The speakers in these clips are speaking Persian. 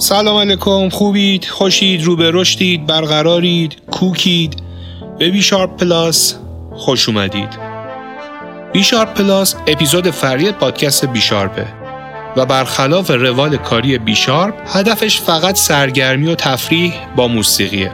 سلام علیکم خوبید؟ خوشید؟ رو به رشدید؟ برقرارید؟ کوکید؟ به بیشارپ پلاس خوش اومدید. بیشارپ پلاس اپیزود فرعی پادکست بیشارپه و برخلاف روال کاری بیشارپ هدفش فقط سرگرمی و تفریح با موسیقیه.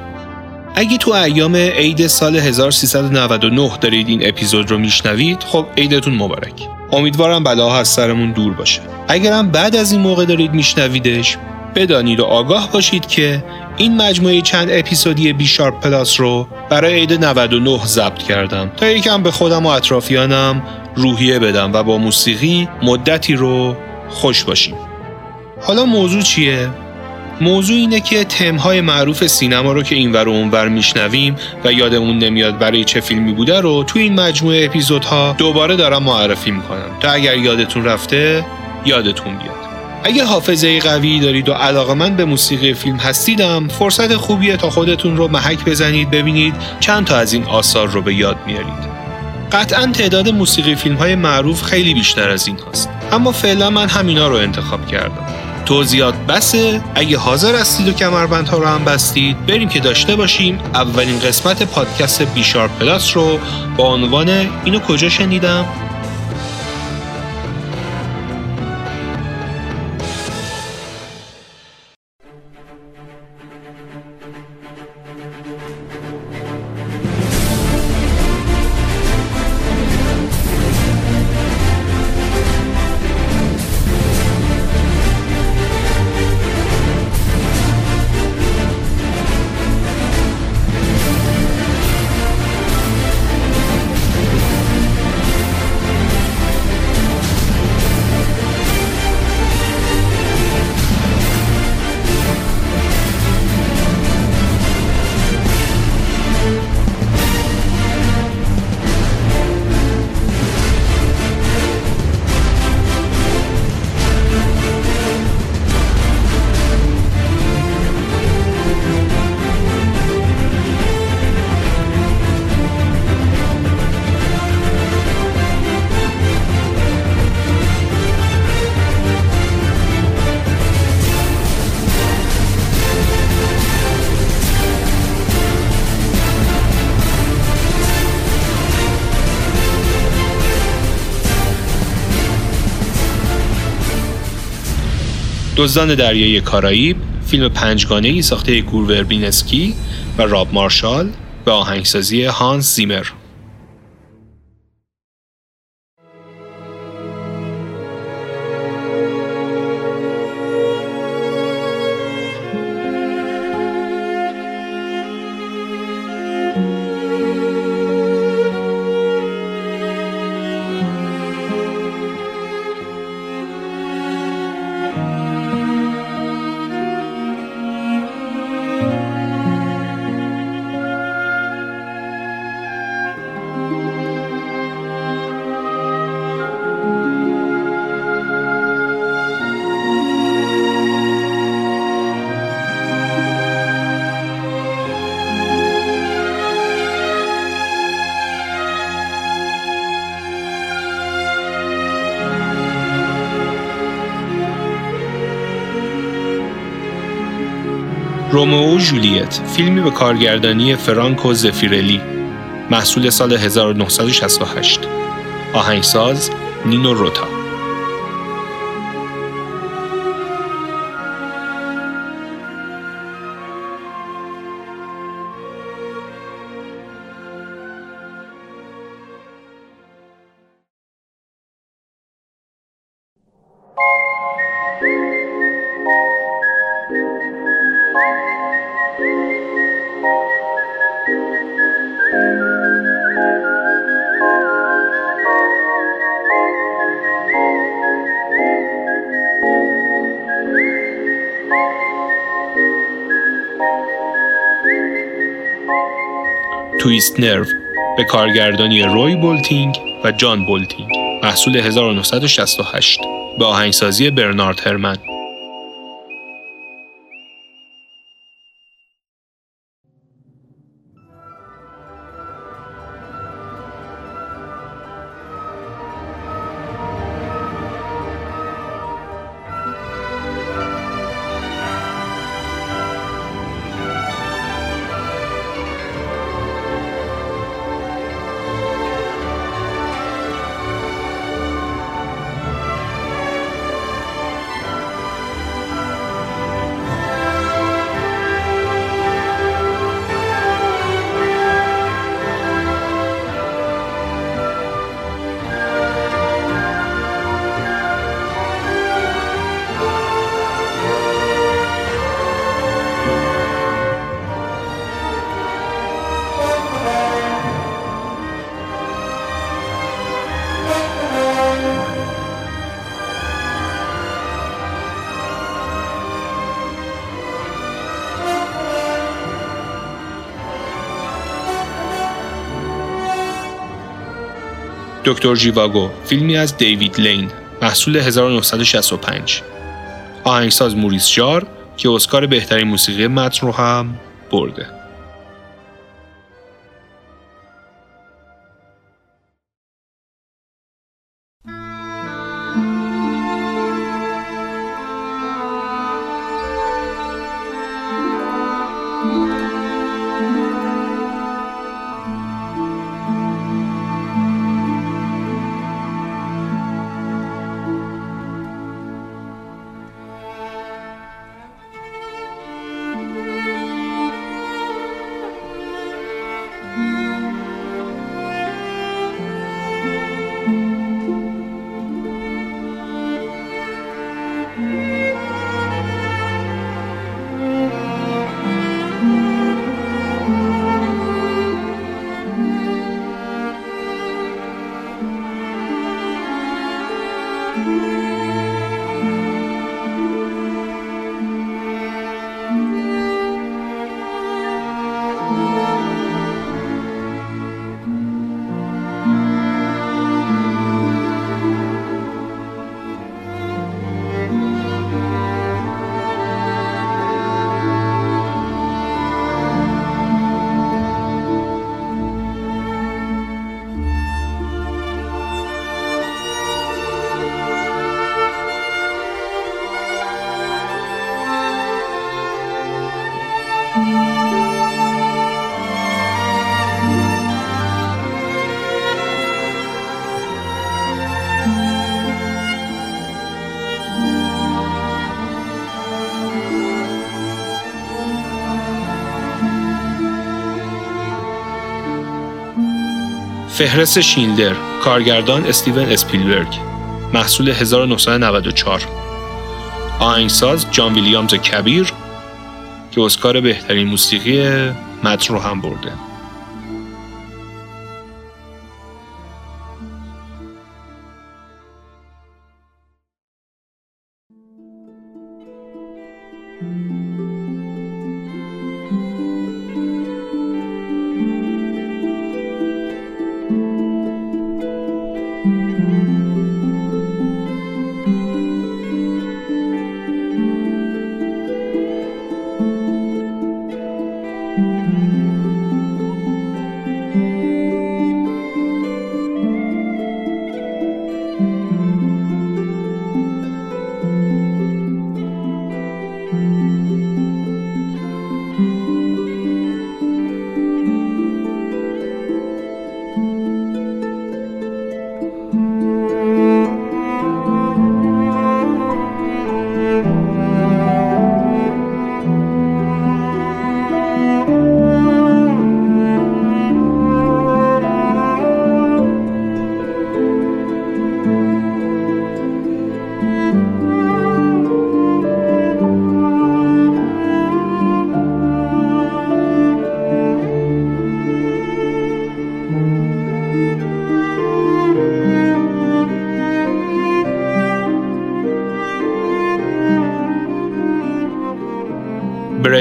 اگه تو ایام عید سال 1399 دارید این اپیزود رو میشنوید خب عیدتون مبارک. امیدوارم بلاها از سرمون دور باشه. اگرم بعد از این موقع دارید میشنویدش بدانید و آگاه باشید که این مجموعه چند اپیزودی بی شارپ پلاس رو برای عید 99 ضبط کردم تا یکم به خودم و اطرافیانم روحیه بدم و با موسیقی مدتی رو خوش باشیم. حالا موضوع چیه؟ موضوع اینه که تمهای معروف سینما رو که اینور و اونور میشنویم و یادمون نمیاد برای چه فیلمی بوده رو تو این مجموعه اپیزودها دوباره دارم معرفی می‌کنم. تا اگر یادتون رفته یادتون بیاد. اگه حافظه قوی دارید و علاقه من به موسیقی فیلم هستیدم فرصت خوبیه تا خودتون رو محک بزنید ببینید چند تا از این آثار رو به یاد میارید. قطعا تعداد موسیقی فیلم های معروف خیلی بیشتر از این هست اما فعلا من همینا رو انتخاب کردم. توضیحات بسه. اگه حاضر هستید و کمربندها رو هم بستید بریم که داشته باشیم اولین قسمت پادکست بیشار پلاس رو با عنوان اینو کجا شنیدم؟ دزدان دریای کارائیب فیلم پنجگانه ای ساخته گور وربینسکی و راب مارشال به آهنگسازی هانس زیمر. رومئو و جولیت فیلمی به کارگردانی فرانکو زفیرلی محصول سال 1968 آهنگساز نینو روتا. Twisted Nerve به کارگردانی روی بولتینگ و جان بولتینگ محصول 1968 به آهنگسازی برنارد هرمن. دکتر جیواگو فیلمی از دیوید لین محصول 1965 آهنگساز موریس جار که اسکار بهترین موسیقی متن رو هم برده. فهرست شیلدر کارگردان استیون اسپیلبرگ محصول 1994 آهنگساز جان ویلیامز کبیر که اسکار بهترین موسیقی متن رو هم برده.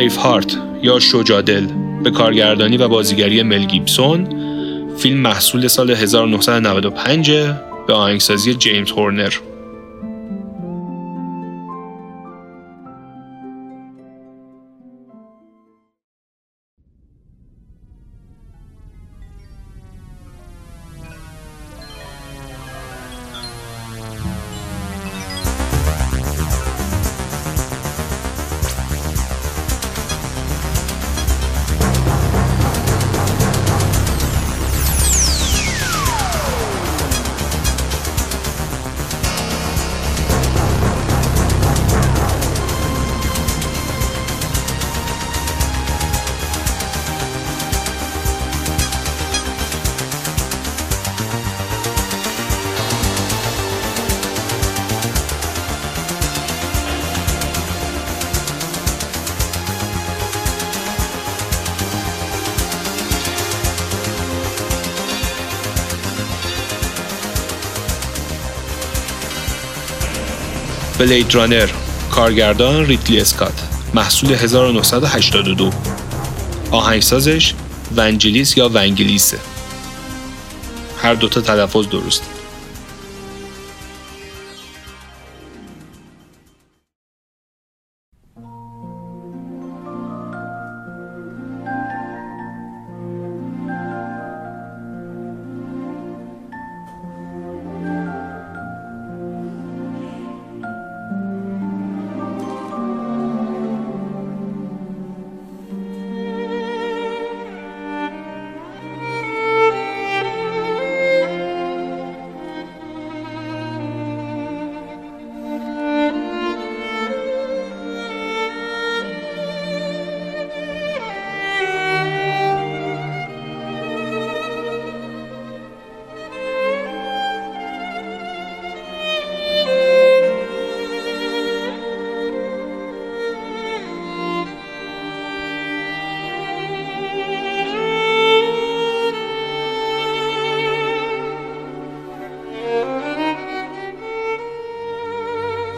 بریف هارت یا شجادل به کارگردانی و بازیگری مل گیبسون فیلم محصول سال 1995 به آهنگسازی جیمز هورنر. بلید رانر کارگردان ریدلی اسکات محصول 1982 آهنگسازش ونجلیس یا ونگلیسه. هر دوتا تلفظ درست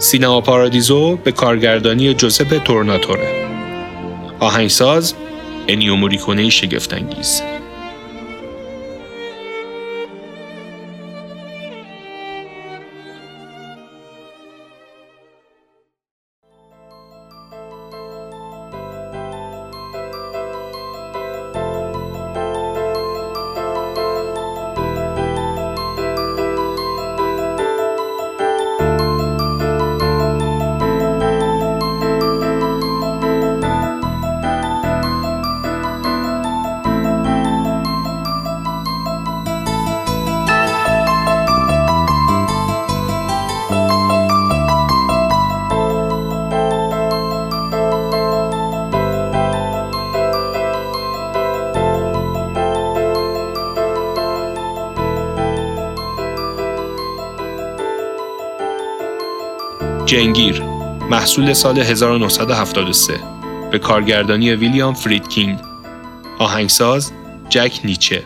سینما پارادیزو به کارگردانی جوزپ تورناتوره. آهنگساز انیو موریکونه شگفتانگیز. جنگیر محصول سال 1973 به کارگردانی ویلیام فریدکین آهنگساز جک نیچه.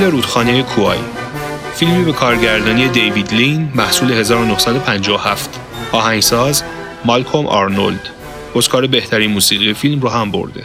پل رودخانه کوای فیلمی به کارگردانی دیوید لین محصول 1957 آهنگساز مالکوم آرنولد. اسکار بهترین موسیقی فیلم رو هم برده.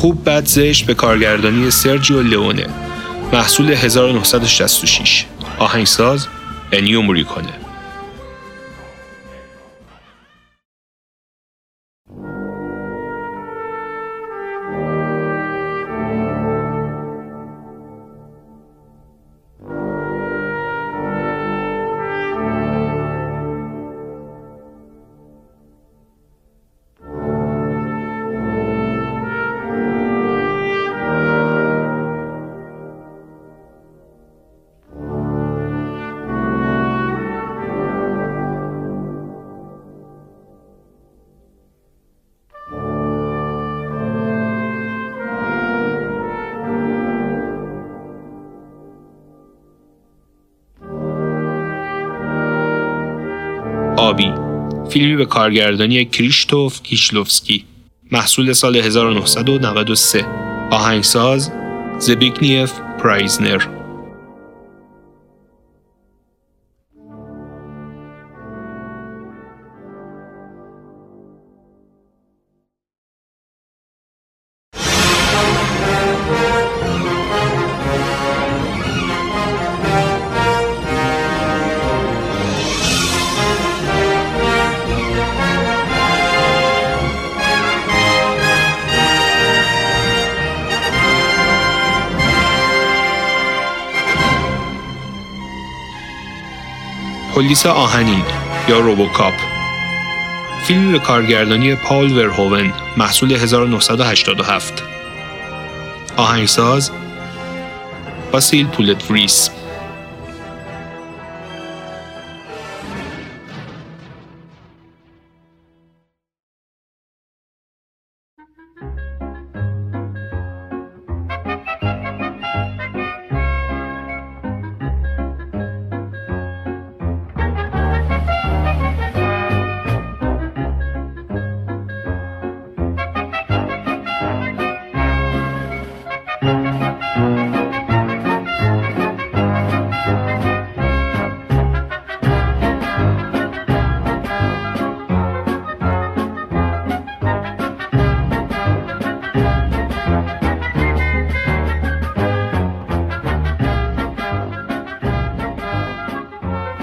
خوب بد زشت به کارگردانی سرجیو لئونه محصول 1966 آهنگساز انیو موریکونه. آبی. فیلمی به کارگردانی کریشتوف کیشلوفسکی. محصول سال 1993 آهنگساز زبیگنیف پرایزنر. پلیس آهنین یا روبوکاپ. فیلم به کارگردانی پاول ورهوون محصول 1987 آهنگساز واسیل پولت فریس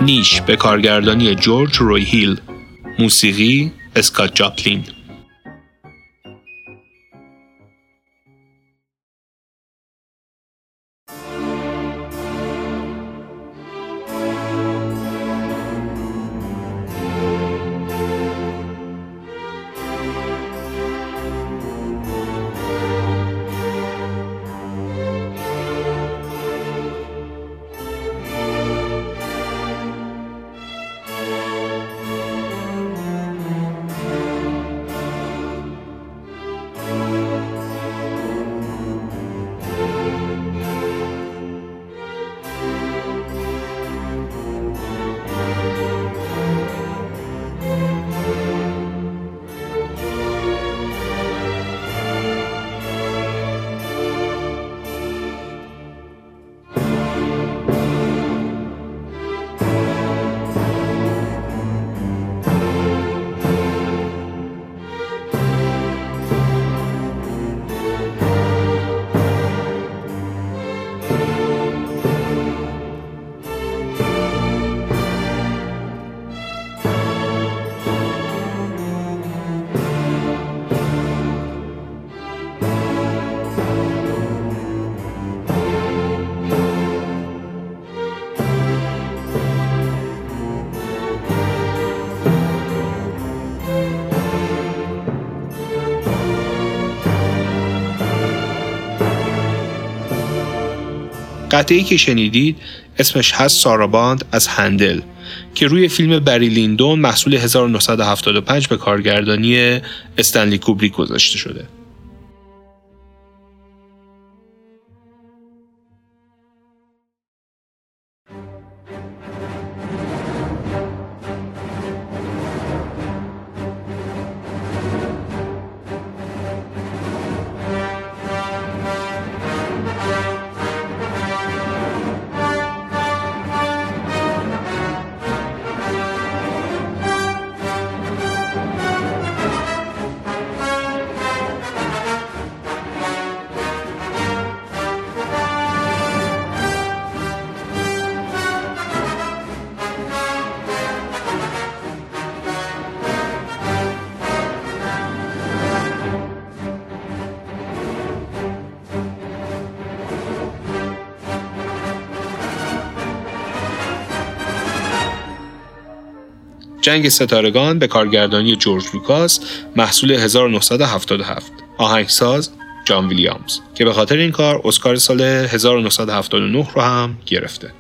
نیش به کارگردانی جورج روی هیل. موسیقی اسکات جاپلین. قطعی که شنیدید اسمش هست ساراباند از هندل که روی فیلم بری لیندون محصول 1975 به کارگردانی استنلی کوبریک گذاشته شده. جنگ ستارگان به کارگردانی جورج لوکاس محصول 1977 آهنگساز جان ویلیامز که به خاطر این کار اسکار سال 1979 رو هم گرفته.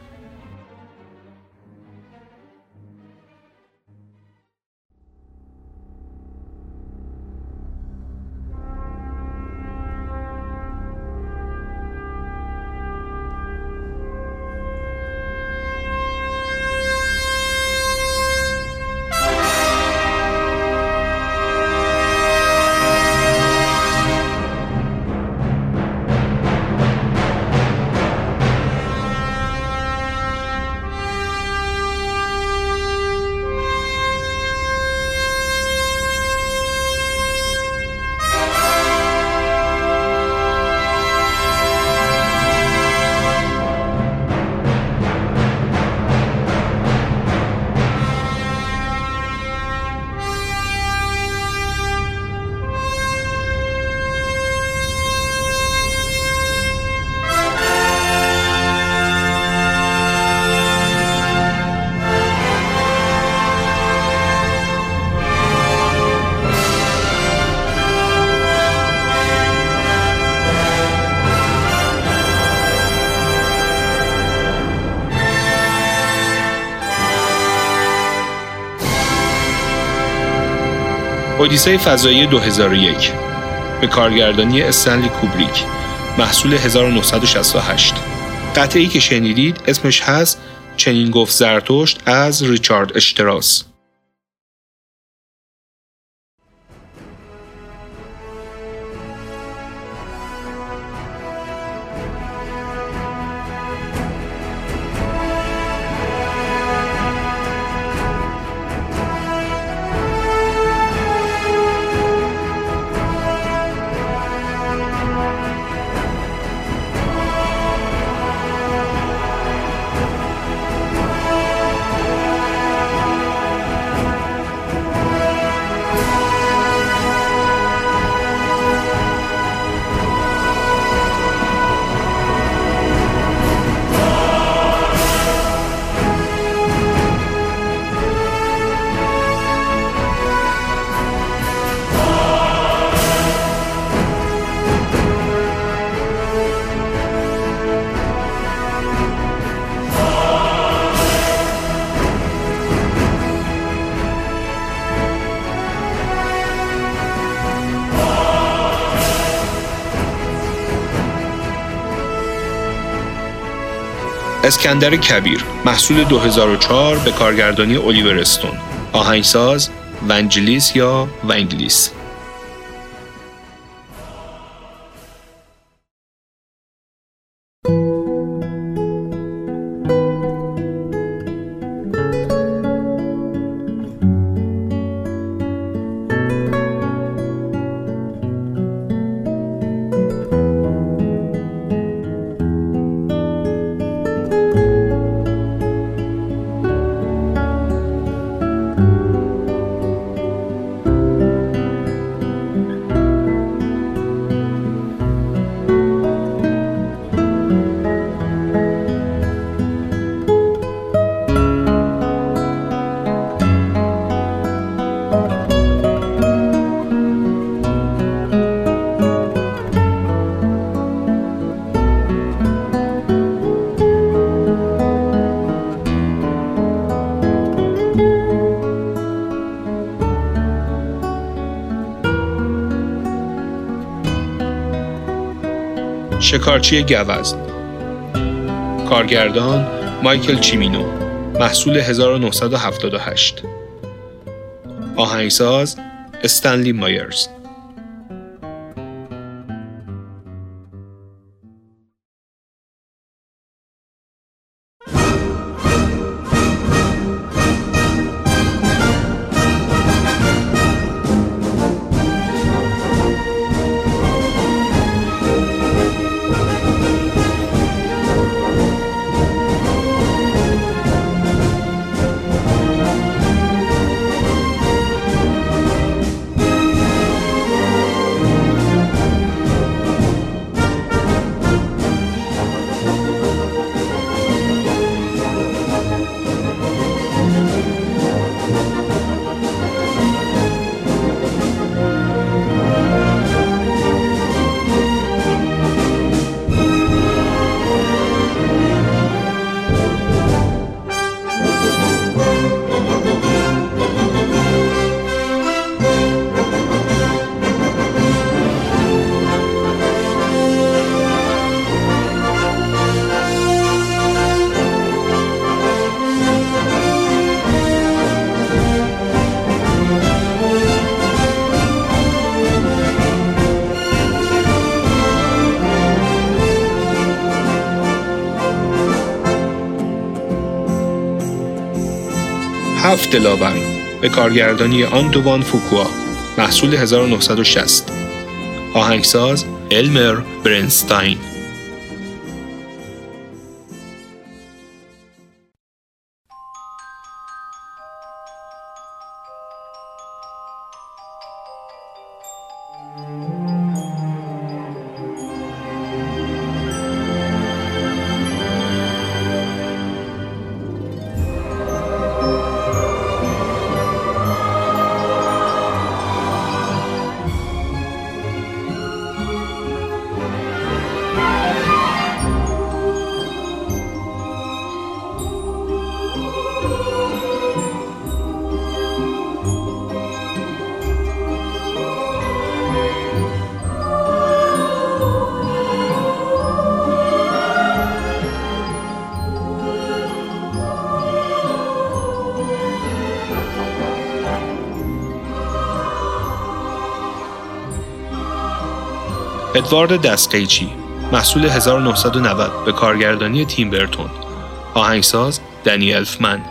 اودیسه فضایی 2001 به کارگردانی استنلی کوبریک. محصول 1968 قطعی که شنیدید اسمش هست چنین گفت زرتشت از ریچارد اشتراس. اسکندر کبیر محصول 2004 به کارگردانی الیور استون. آهنگساز ونجلیس یا ونگلیس شکارچی گوزن. کارگردان مایکل چیمینو محصول 1978 آهنگساز استنلی مایرز. هفت دلاور. به کارگردانی آندوان فوکوا. محصول 1960 آهنگساز المر برنستاین. ادوارد دستقیچی محصول 1990 به کارگردانی تیم برتون. آهنگساز دنی الفمن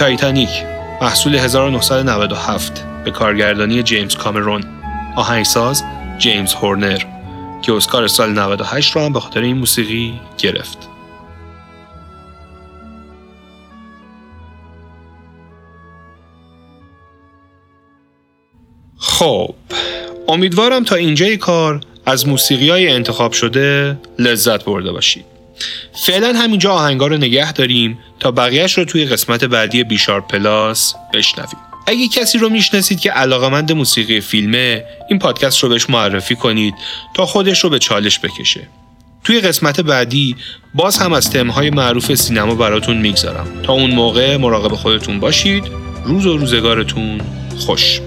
تایتانیک محصول 1997 به کارگردانی جیمز کامرون. آهنگساز جیمز هورنر که اسکار سال 98 رو هم به خاطر این موسیقی گرفت. خب امیدوارم تا اینجای کار از موسیقی های انتخاب شده لذت برده باشید. فعلا همینجا آهنگا رو نگه داریم تا بقیهش رو توی قسمت بعدی بیشار پلاس بشنویم. اگه کسی رو می‌شناسید که علاقمند موسیقی فیلمه این پادکست رو بهش معرفی کنید تا خودش رو به چالش بکشه. توی قسمت بعدی باز هم از تمهای معروف سینما براتون می‌گذارم. تا اون موقع مراقب خودتون باشید. روز و روزگارتون خوش.